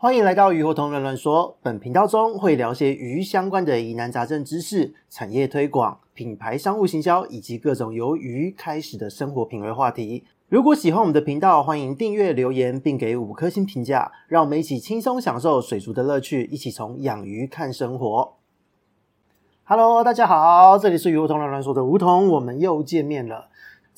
欢迎来到鱼活通乱乱说。本频道中会聊些鱼相关的疑难杂症知识、产业推广、品牌商务行销以及各种由鱼开始的生活品味话题。如果喜欢我们的频道，欢迎订阅、留言，并给五颗星评价，让我们一起轻松享受水族的乐趣，一起从养鱼看生活。Hello，大家好，这里是鱼活通乱乱说的梧桐，我们又见面了。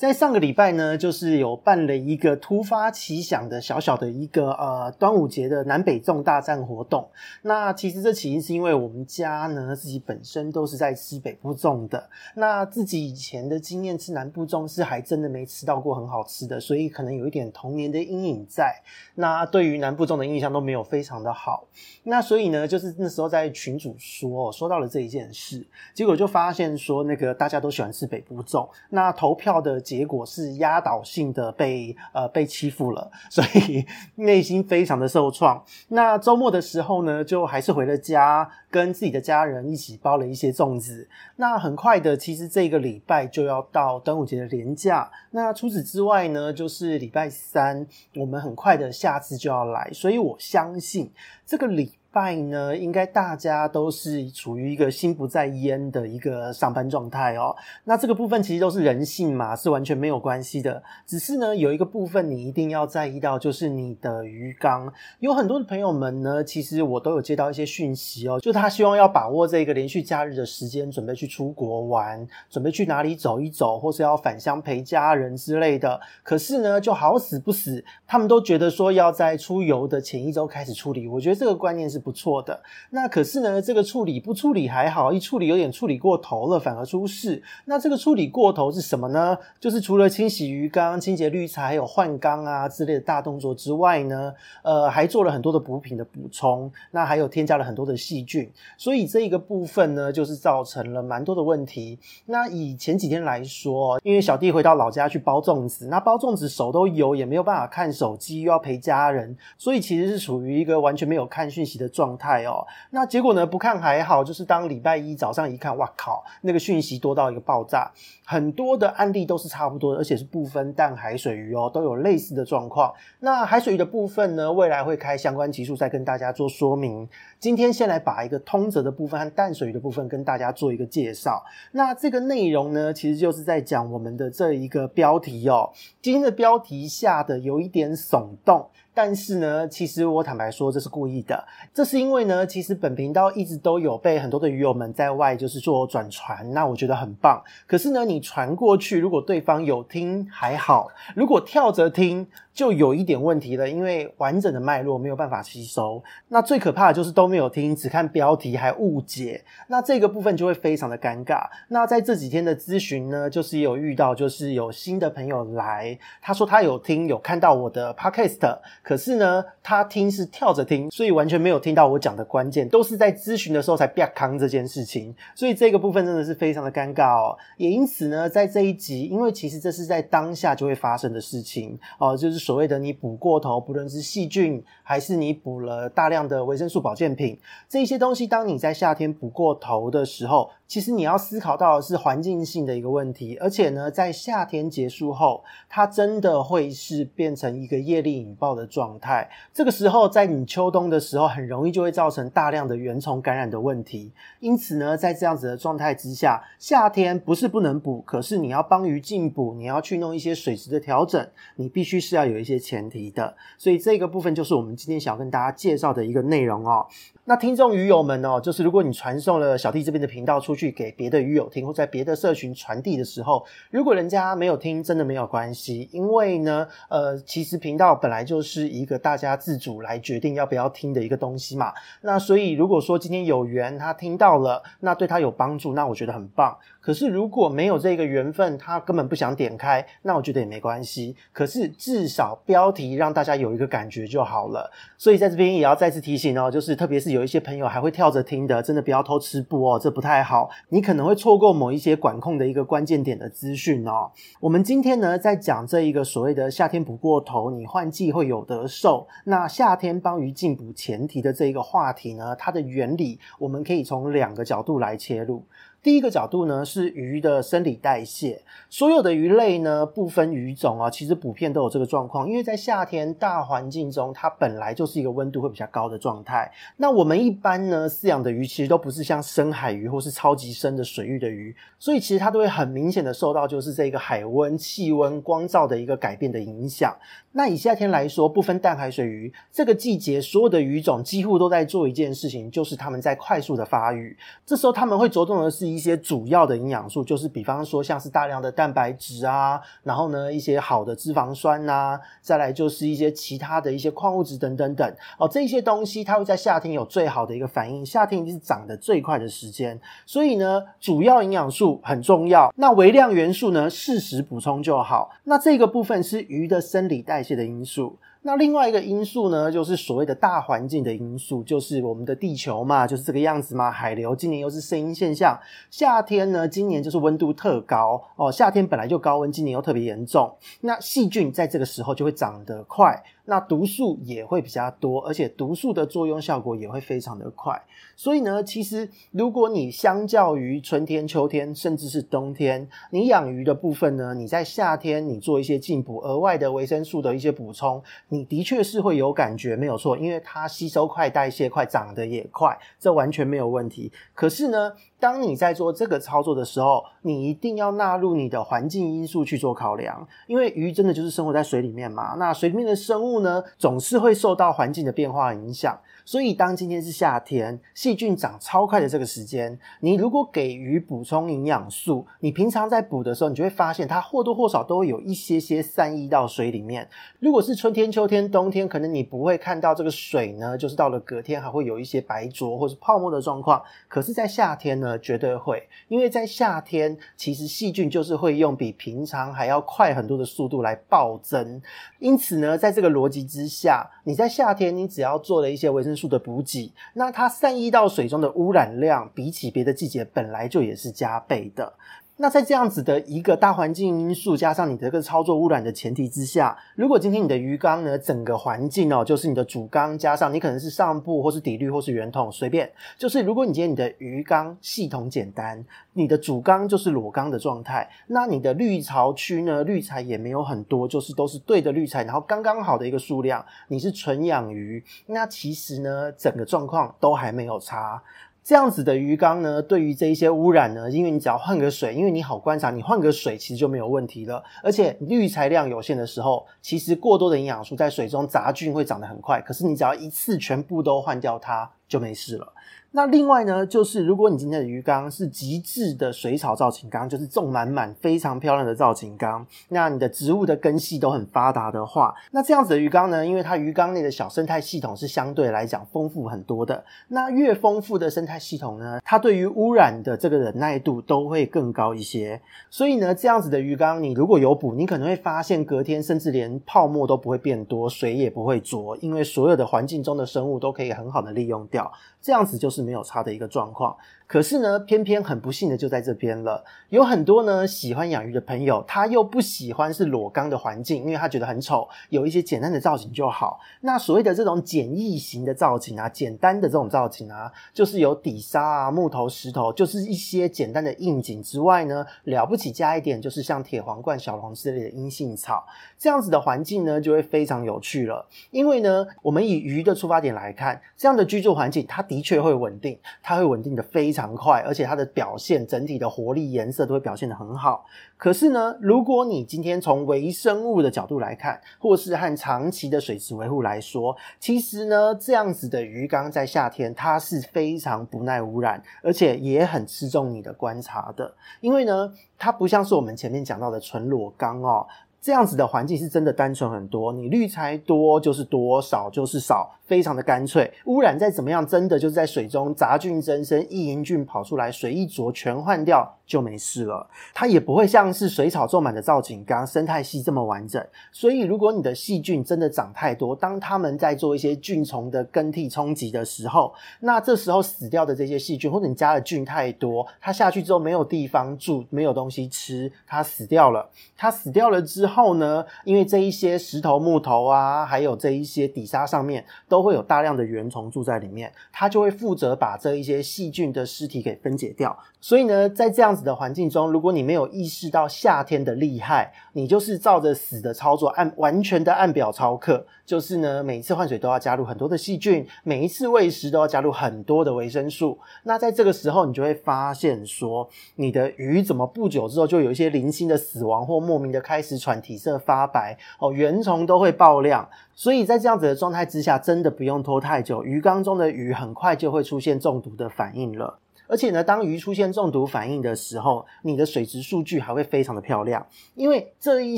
在上个礼拜呢，就是有办了一个突发奇想的小小的一个呃端午节的南北粽大战活动。那其实这起因是因为我们家呢自己本身都是在吃北部粽的，那自己以前的经验吃南部粽是还真的没吃到过很好吃的，所以可能有一点童年的阴影在。那对于南部粽的印象都没有非常的好。那所以呢，就是那时候在群主说说到了这一件事，结果就发现说那个大家都喜欢吃北部粽，那投票的。结果是压倒性的被呃被欺负了，所以内心非常的受创。那周末的时候呢，就还是回了家，跟自己的家人一起包了一些粽子。那很快的，其实这个礼拜就要到端午节的连假。那除此之外呢，就是礼拜三，我们很快的下次就要来，所以我相信这个礼。拜呢，应该大家都是处于一个心不在焉的一个上班状态哦。那这个部分其实都是人性嘛，是完全没有关系的。只是呢，有一个部分你一定要在意到，就是你的鱼缸。有很多的朋友们呢，其实我都有接到一些讯息哦，就他希望要把握这个连续假日的时间，准备去出国玩，准备去哪里走一走，或是要返乡陪家人之类的。可是呢，就好死不死，他们都觉得说要在出游的前一周开始处理。我觉得这个观念是。不错的，那可是呢，这个处理不处理还好，一处理有点处理过头了，反而出事。那这个处理过头是什么呢？就是除了清洗鱼缸、清洁滤材，还有换缸啊之类的大动作之外呢，呃，还做了很多的补品的补充，那还有添加了很多的细菌，所以这一个部分呢，就是造成了蛮多的问题。那以前几天来说，因为小弟回到老家去包粽子，那包粽子手都油，也没有办法看手机，又要陪家人，所以其实是处于一个完全没有看讯息的状态哦，那结果呢？不看还好，就是当礼拜一早上一看，哇靠，那个讯息多到一个爆炸，很多的案例都是差不多的，而且是不分淡海水鱼哦，都有类似的状况。那海水鱼的部分呢，未来会开相关集数再跟大家做说明。今天先来把一个通则的部分和淡水鱼的部分跟大家做一个介绍。那这个内容呢，其实就是在讲我们的这一个标题哦。今天的标题下的有一点耸动。但是呢，其实我坦白说，这是故意的。这是因为呢，其实本频道一直都有被很多的鱼友们在外就是做转传，那我觉得很棒。可是呢，你传过去，如果对方有听还好，如果跳着听，就有一点问题了，因为完整的脉络没有办法吸收。那最可怕的就是都没有听，只看标题还误解，那这个部分就会非常的尴尬。那在这几天的咨询呢，就是有遇到，就是有新的朋友来，他说他有听，有看到我的 podcast，可是呢，他听是跳着听，所以完全没有听到我讲的关键，都是在咨询的时候才啪康这件事情，所以这个部分真的是非常的尴尬哦。也因此呢，在这一集，因为其实这是在当下就会发生的事情哦，就是。所谓的你补过头，不论是细菌还是你补了大量的维生素保健品，这些东西，当你在夏天补过头的时候，其实你要思考到的是环境性的一个问题，而且呢，在夏天结束后，它真的会是变成一个业力引爆的状态。这个时候，在你秋冬的时候，很容易就会造成大量的原虫感染的问题。因此呢，在这样子的状态之下，夏天不是不能补，可是你要帮鱼进补，你要去弄一些水质的调整，你必须是要有。一些前提的，所以这个部分就是我们今天想要跟大家介绍的一个内容哦。那听众鱼友们哦，就是如果你传送了小弟这边的频道出去给别的鱼友听，或在别的社群传递的时候，如果人家没有听，真的没有关系，因为呢，呃，其实频道本来就是一个大家自主来决定要不要听的一个东西嘛。那所以如果说今天有缘他听到了，那对他有帮助，那我觉得很棒。可是如果没有这个缘分，他根本不想点开，那我觉得也没关系。可是至少标题让大家有一个感觉就好了。所以在这边也要再次提醒哦，就是特别是。有一些朋友还会跳着听的，真的不要偷吃播哦，这不太好。你可能会错过某一些管控的一个关键点的资讯哦。我们今天呢，在讲这一个所谓的夏天补过头，你换季会有得瘦。那夏天帮鱼进补前提的这一个话题呢，它的原理我们可以从两个角度来切入。第一个角度呢是鱼的生理代谢，所有的鱼类呢不分鱼种啊，其实普遍都有这个状况，因为在夏天大环境中，它本来就是一个温度会比较高的状态。那我们一般呢饲养的鱼其实都不是像深海鱼或是超级深的水域的鱼，所以其实它都会很明显的受到就是这个海温、气温、光照的一个改变的影响。那以夏天来说，不分淡海水鱼，这个季节所有的鱼种几乎都在做一件事情，就是它们在快速的发育。这时候他们会着重的是一些主要的营养素，就是比方说像是大量的蛋白质啊，然后呢一些好的脂肪酸呐，再来就是一些其他的一些矿物质等等等哦，这些东西它会在夏天有最好的一个反应，夏天一定是长得最快的时间，所以呢主要营养素很重要，那微量元素呢适时补充就好。那这个部分是鱼的生理代谢的因素。那另外一个因素呢，就是所谓的大环境的因素，就是我们的地球嘛，就是这个样子嘛。海流今年又是声音现象，夏天呢，今年就是温度特高哦，夏天本来就高温，今年又特别严重，那细菌在这个时候就会长得快。那毒素也会比较多，而且毒素的作用效果也会非常的快。所以呢，其实如果你相较于春天、秋天，甚至是冬天，你养鱼的部分呢，你在夏天你做一些进补、额外的维生素的一些补充，你的确是会有感觉，没有错，因为它吸收快、代谢快、长得也快，这完全没有问题。可是呢，当你在做这个操作的时候，你一定要纳入你的环境因素去做考量，因为鱼真的就是生活在水里面嘛，那水里面的生物呢，总是会受到环境的变化影响。所以，当今天是夏天，细菌长超快的这个时间，你如果给鱼补充营养素，你平常在补的时候，你就会发现它或多或少都会有一些些散溢到水里面。如果是春天、秋天、冬天，可能你不会看到这个水呢，就是到了隔天还会有一些白浊或是泡沫的状况。可是，在夏天呢，绝对会，因为在夏天，其实细菌就是会用比平常还要快很多的速度来暴增。因此呢，在这个逻辑之下，你在夏天，你只要做了一些维生素的补给，那它散溢到水中的污染量，比起别的季节本来就也是加倍的。那在这样子的一个大环境因素加上你的这个操作污染的前提之下，如果今天你的鱼缸呢，整个环境哦，就是你的主缸加上你可能是上部或是底滤或是圆筒，随便，就是如果你今天你的鱼缸系统简单，你的主缸就是裸缸的状态，那你的滤槽区呢，滤材也没有很多，就是都是对的滤材，然后刚刚好的一个数量，你是纯养鱼，那其实呢，整个状况都还没有差。这样子的鱼缸呢，对于这一些污染呢，因为你只要换个水，因为你好观察，你换个水其实就没有问题了。而且滤材量有限的时候，其实过多的营养素在水中杂菌会长得很快，可是你只要一次全部都换掉它，就没事了。那另外呢，就是如果你今天的鱼缸是极致的水草造型缸，就是种满满非常漂亮的造型缸，那你的植物的根系都很发达的话，那这样子的鱼缸呢，因为它鱼缸内的小生态系统是相对来讲丰富很多的，那越丰富的生态系统呢，它对于污染的这个忍耐度都会更高一些。所以呢，这样子的鱼缸，你如果有补，你可能会发现隔天甚至连泡沫都不会变多，水也不会浊，因为所有的环境中的生物都可以很好的利用掉，这样子就是。没有差的一个状况，可是呢，偏偏很不幸的就在这边了。有很多呢喜欢养鱼的朋友，他又不喜欢是裸缸的环境，因为他觉得很丑，有一些简单的造型就好。那所谓的这种简易型的造型啊，简单的这种造型啊，就是有底沙啊、木头、石头，就是一些简单的应景之外呢，了不起加一点就是像铁皇冠、小龙之类的阴性草，这样子的环境呢，就会非常有趣了。因为呢，我们以鱼的出发点来看，这样的居住环境，它的确会。稳定，它会稳定的非常常快，而且它的表现整体的活力、颜色都会表现得很好。可是呢，如果你今天从微生物的角度来看，或是和长期的水质维护来说，其实呢，这样子的鱼缸在夏天它是非常不耐污染，而且也很吃重你的观察的，因为呢，它不像是我们前面讲到的纯裸缸哦。这样子的环境是真的单纯很多，你滤材多就是多，少就是少，非常的干脆。污染再怎么样，真的就是在水中杂菌增生，异营菌跑出来，水一浊全换掉就没事了。它也不会像是水草种满的造景缸生态系这么完整。所以，如果你的细菌真的长太多，当它们在做一些菌虫的更替冲击的时候，那这时候死掉的这些细菌，或者你加的菌太多，它下去之后没有地方住，没有东西吃，它死掉了。它死掉了之后呢，因为这一些石头、木头啊，还有这一些底沙上面都会有大量的原虫住在里面，它就会负责把这一些细菌的尸体给分解掉。所以呢，在这样子的环境中，如果你没有意识到夏天的厉害，你就是照着死的操作，按完全的按表操课，就是呢，每一次换水都要加入很多的细菌，每一次喂食都要加入很多的维生素。那在这个时候，你就会发现说，你的鱼怎么不久之后就有一些零星的死亡，或莫名的开始喘、体色发白，哦，原虫都会爆亮。所以在这样子的状态之下，真的不用拖太久，鱼缸中的鱼很快就会出现中毒的反应了。而且呢，当鱼出现中毒反应的时候，你的水质数据还会非常的漂亮，因为这一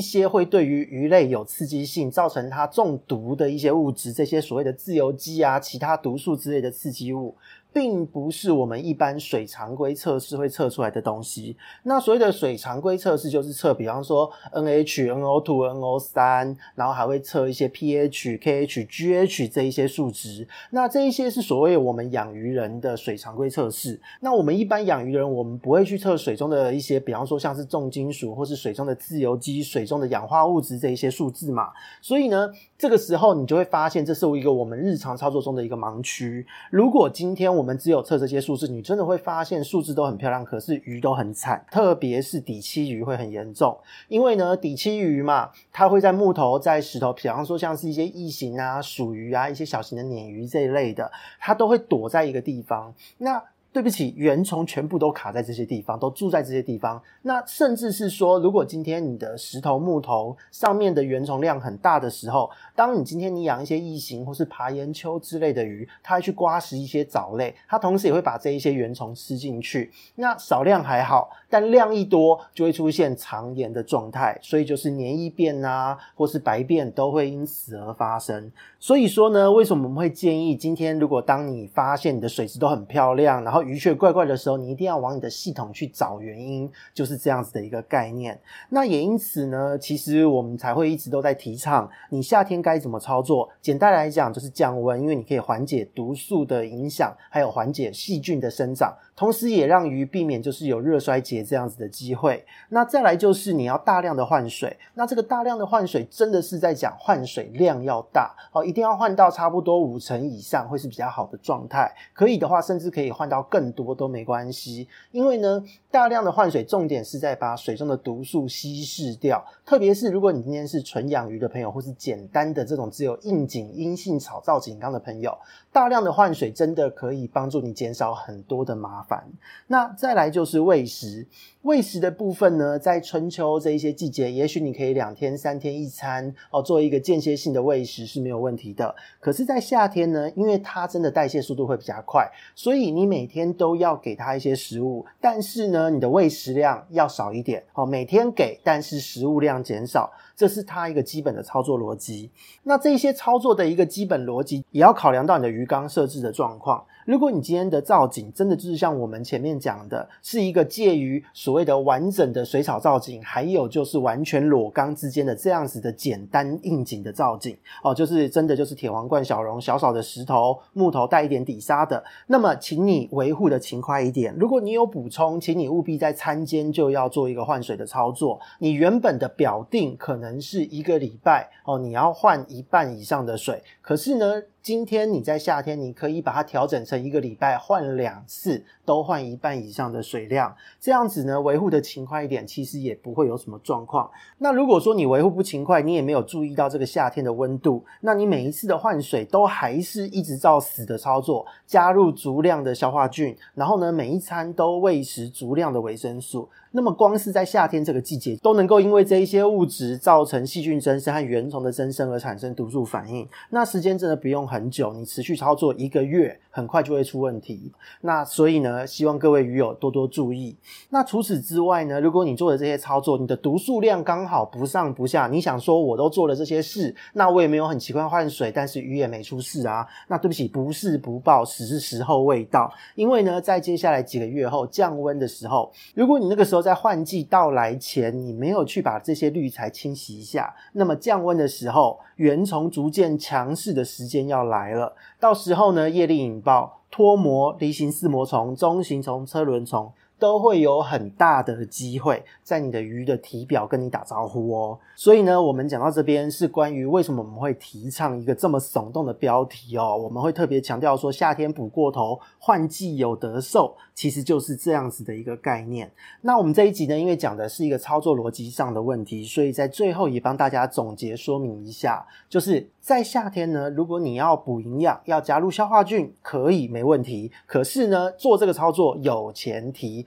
些会对于鱼类有刺激性，造成它中毒的一些物质，这些所谓的自由基啊、其他毒素之类的刺激物。并不是我们一般水常规测试会测出来的东西。那所谓的水常规测试，就是测，比方说 NH、NO2、NO3，然后还会测一些 pH、KH、GH 这一些数值。那这一些是所谓我们养鱼人的水常规测试。那我们一般养鱼人，我们不会去测水中的一些，比方说像是重金属，或是水中的自由基、水中的氧化物质这一些数字嘛。所以呢，这个时候你就会发现，这是一个我们日常操作中的一个盲区。如果今天我我们只有测这些数字，你真的会发现数字都很漂亮，可是鱼都很惨，特别是底栖鱼会很严重，因为呢，底栖鱼嘛，它会在木头、在石头，比方说像是一些异形啊、鼠鱼啊、一些小型的鲶鱼这一类的，它都会躲在一个地方。那对不起，原虫全部都卡在这些地方，都住在这些地方。那甚至是说，如果今天你的石头、木头上面的原虫量很大的时候，当你今天你养一些异形或是爬岩鳅之类的鱼，它会去刮食一些藻类，它同时也会把这一些原虫吃进去。那少量还好，但量一多就会出现肠炎的状态，所以就是黏液便啊，或是白便都会因此而发生。所以说呢，为什么我们会建议今天如果当你发现你的水质都很漂亮，然后鱼却怪怪的时候，你一定要往你的系统去找原因，就是这样子的一个概念。那也因此呢，其实我们才会一直都在提倡，你夏天该怎么操作。简单来讲，就是降温，因为你可以缓解毒素的影响，还有缓解细菌的生长。同时也让鱼避免就是有热衰竭这样子的机会。那再来就是你要大量的换水。那这个大量的换水真的是在讲换水量要大哦，一定要换到差不多五成以上会是比较好的状态。可以的话，甚至可以换到更多都没关系。因为呢，大量的换水重点是在把水中的毒素稀释掉。特别是如果你今天是纯养鱼的朋友，或是简单的这种只有硬景阴性草造景缸的朋友，大量的换水真的可以帮助你减少很多的麻烦。那再来就是喂食，喂食的部分呢，在春秋这一些季节，也许你可以两天、三天一餐哦，做一个间歇性的喂食是没有问题的。可是，在夏天呢，因为它真的代谢速度会比较快，所以你每天都要给它一些食物，但是呢，你的喂食量要少一点哦，每天给，但是食物量减少，这是它一个基本的操作逻辑。那这些操作的一个基本逻辑，也要考量到你的鱼缸设置的状况。如果你今天的造景真的就是像我们前面讲的，是一个介于所所谓的完整的水草造景，还有就是完全裸缸之间的这样子的简单应景的造景哦，就是真的就是铁皇冠小龙，小小的石头、木头带一点底沙的，那么请你维护的勤快一点。如果你有补充，请你务必在餐间就要做一个换水的操作。你原本的表定可能是一个礼拜哦，你要换一半以上的水，可是呢，今天你在夏天，你可以把它调整成一个礼拜换两次，都换一半以上的水量，这样子呢，维护的勤快一点，其实也不会有什么状况。那如果说你维护不勤快，你也没有注意到这个夏天的温度，那你每一次的换水都还是一直照死的操作，加入足量的消化菌，然后呢，每一餐都喂食足量的维生素。那么光是在夏天这个季节，都能够因为这一些物质造成细菌增生和原虫的增生而产生毒素反应。那时间真的不用很久，你持续操作一个月，很快就会出问题。那所以呢，希望各位鱼友多多注意。那除此之外呢，如果你做的这些操作，你的毒素量刚好不上不下，你想说我都做了这些事，那我也没有很奇怪换水，但是鱼也没出事啊。那对不起，不是不报，时是时候未到。因为呢，在接下来几个月后降温的时候，如果你那个时候在换季到来前，你没有去把这些滤材清洗一下，那么降温的时候，原虫逐渐强势的时间要来了。到时候呢，业力引爆，脱模、梨形似膜虫、中型虫、车轮虫。都会有很大的机会在你的鱼的体表跟你打招呼哦。所以呢，我们讲到这边是关于为什么我们会提倡一个这么耸动的标题哦。我们会特别强调说，夏天补过头，换季有得瘦，其实就是这样子的一个概念。那我们这一集呢，因为讲的是一个操作逻辑上的问题，所以在最后也帮大家总结说明一下，就是在夏天呢，如果你要补营养，要加入消化菌，可以没问题。可是呢，做这个操作有前提。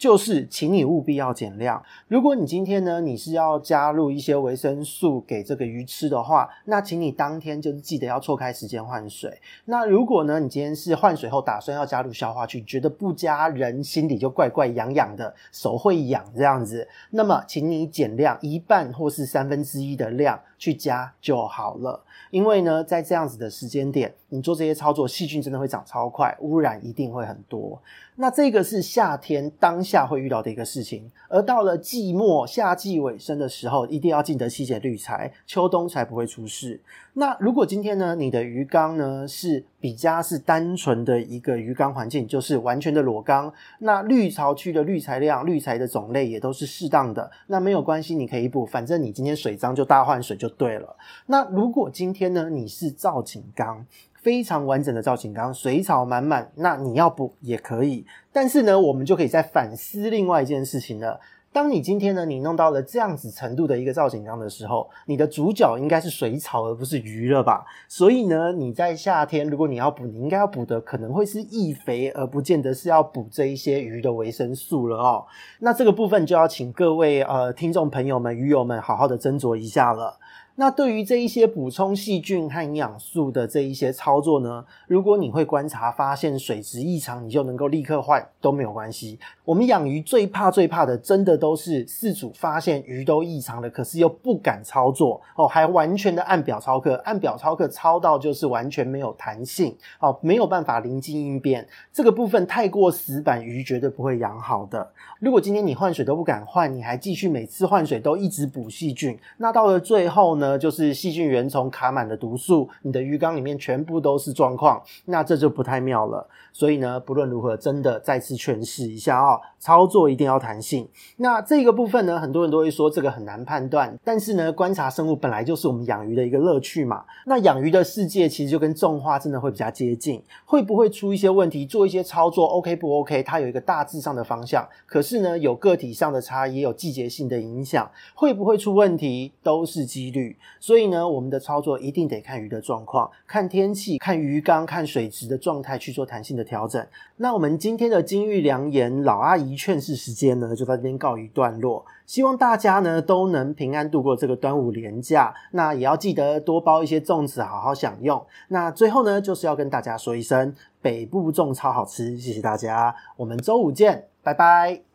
就是，请你务必要减量。如果你今天呢，你是要加入一些维生素给这个鱼吃的话，那请你当天就是记得要错开时间换水。那如果呢，你今天是换水后打算要加入消化菌，觉得不加人心里就怪怪痒痒的，手会痒这样子，那么请你减量一半或是三分之一的量去加就好了。因为呢，在这样子的时间点，你做这些操作，细菌真的会长超快，污染一定会很多。那这个是夏天当下会遇到的一个事情，而到了季末、夏季尾声的时候，一定要记得清洁滤材，秋冬才不会出事。那如果今天呢，你的鱼缸呢是比较是单纯的一个鱼缸环境，就是完全的裸缸，那滤槽区的滤材量、滤材的种类也都是适当的，那没有关系，你可以补，反正你今天水脏就大换水就对了。那如果今天呢，你是造景缸，非常完整的造景缸，水草满满，那你要补也可以。但是呢，我们就可以再反思另外一件事情了。当你今天呢，你弄到了这样子程度的一个造景缸的时候，你的主角应该是水草而不是鱼了吧？所以呢，你在夏天如果你要补，你应该要补的可能会是易肥，而不见得是要补这一些鱼的维生素了哦。那这个部分就要请各位呃听众朋友们、鱼友们好好的斟酌一下了。那对于这一些补充细菌和营养素的这一些操作呢，如果你会观察发现水质异常，你就能够立刻换都没有关系。我们养鱼最怕最怕的，真的都是饲主发现鱼都异常了，可是又不敢操作哦，还完全的按表操课，按表操课操到就是完全没有弹性哦，没有办法临机应变。这个部分太过死板，鱼绝对不会养好的。如果今天你换水都不敢换，你还继续每次换水都一直补细菌，那到了最后呢，呢就是细菌原虫卡满了毒素，你的鱼缸里面全部都是状况，那这就不太妙了。所以呢，不论如何，真的再次诠释一下啊、哦，操作一定要弹性。那这个部分呢，很多人都会说这个很难判断，但是呢，观察生物本来就是我们养鱼的一个乐趣嘛。那养鱼的世界其实就跟种花真的会比较接近，会不会出一些问题，做一些操作 OK 不 OK？它有一个大致上的方向，可是呢，有个体上的差异，也有季节性的影响，会不会出问题都是几率。所以呢，我们的操作一定得看鱼的状况，看天气，看鱼缸，看水质的状态去做弹性的调整。那我们今天的金玉良言，老阿姨劝世时间呢，就在这边告一段落。希望大家呢都能平安度过这个端午连假。那也要记得多包一些粽子，好好享用。那最后呢，就是要跟大家说一声，北部粽超好吃，谢谢大家，我们周五见，拜拜。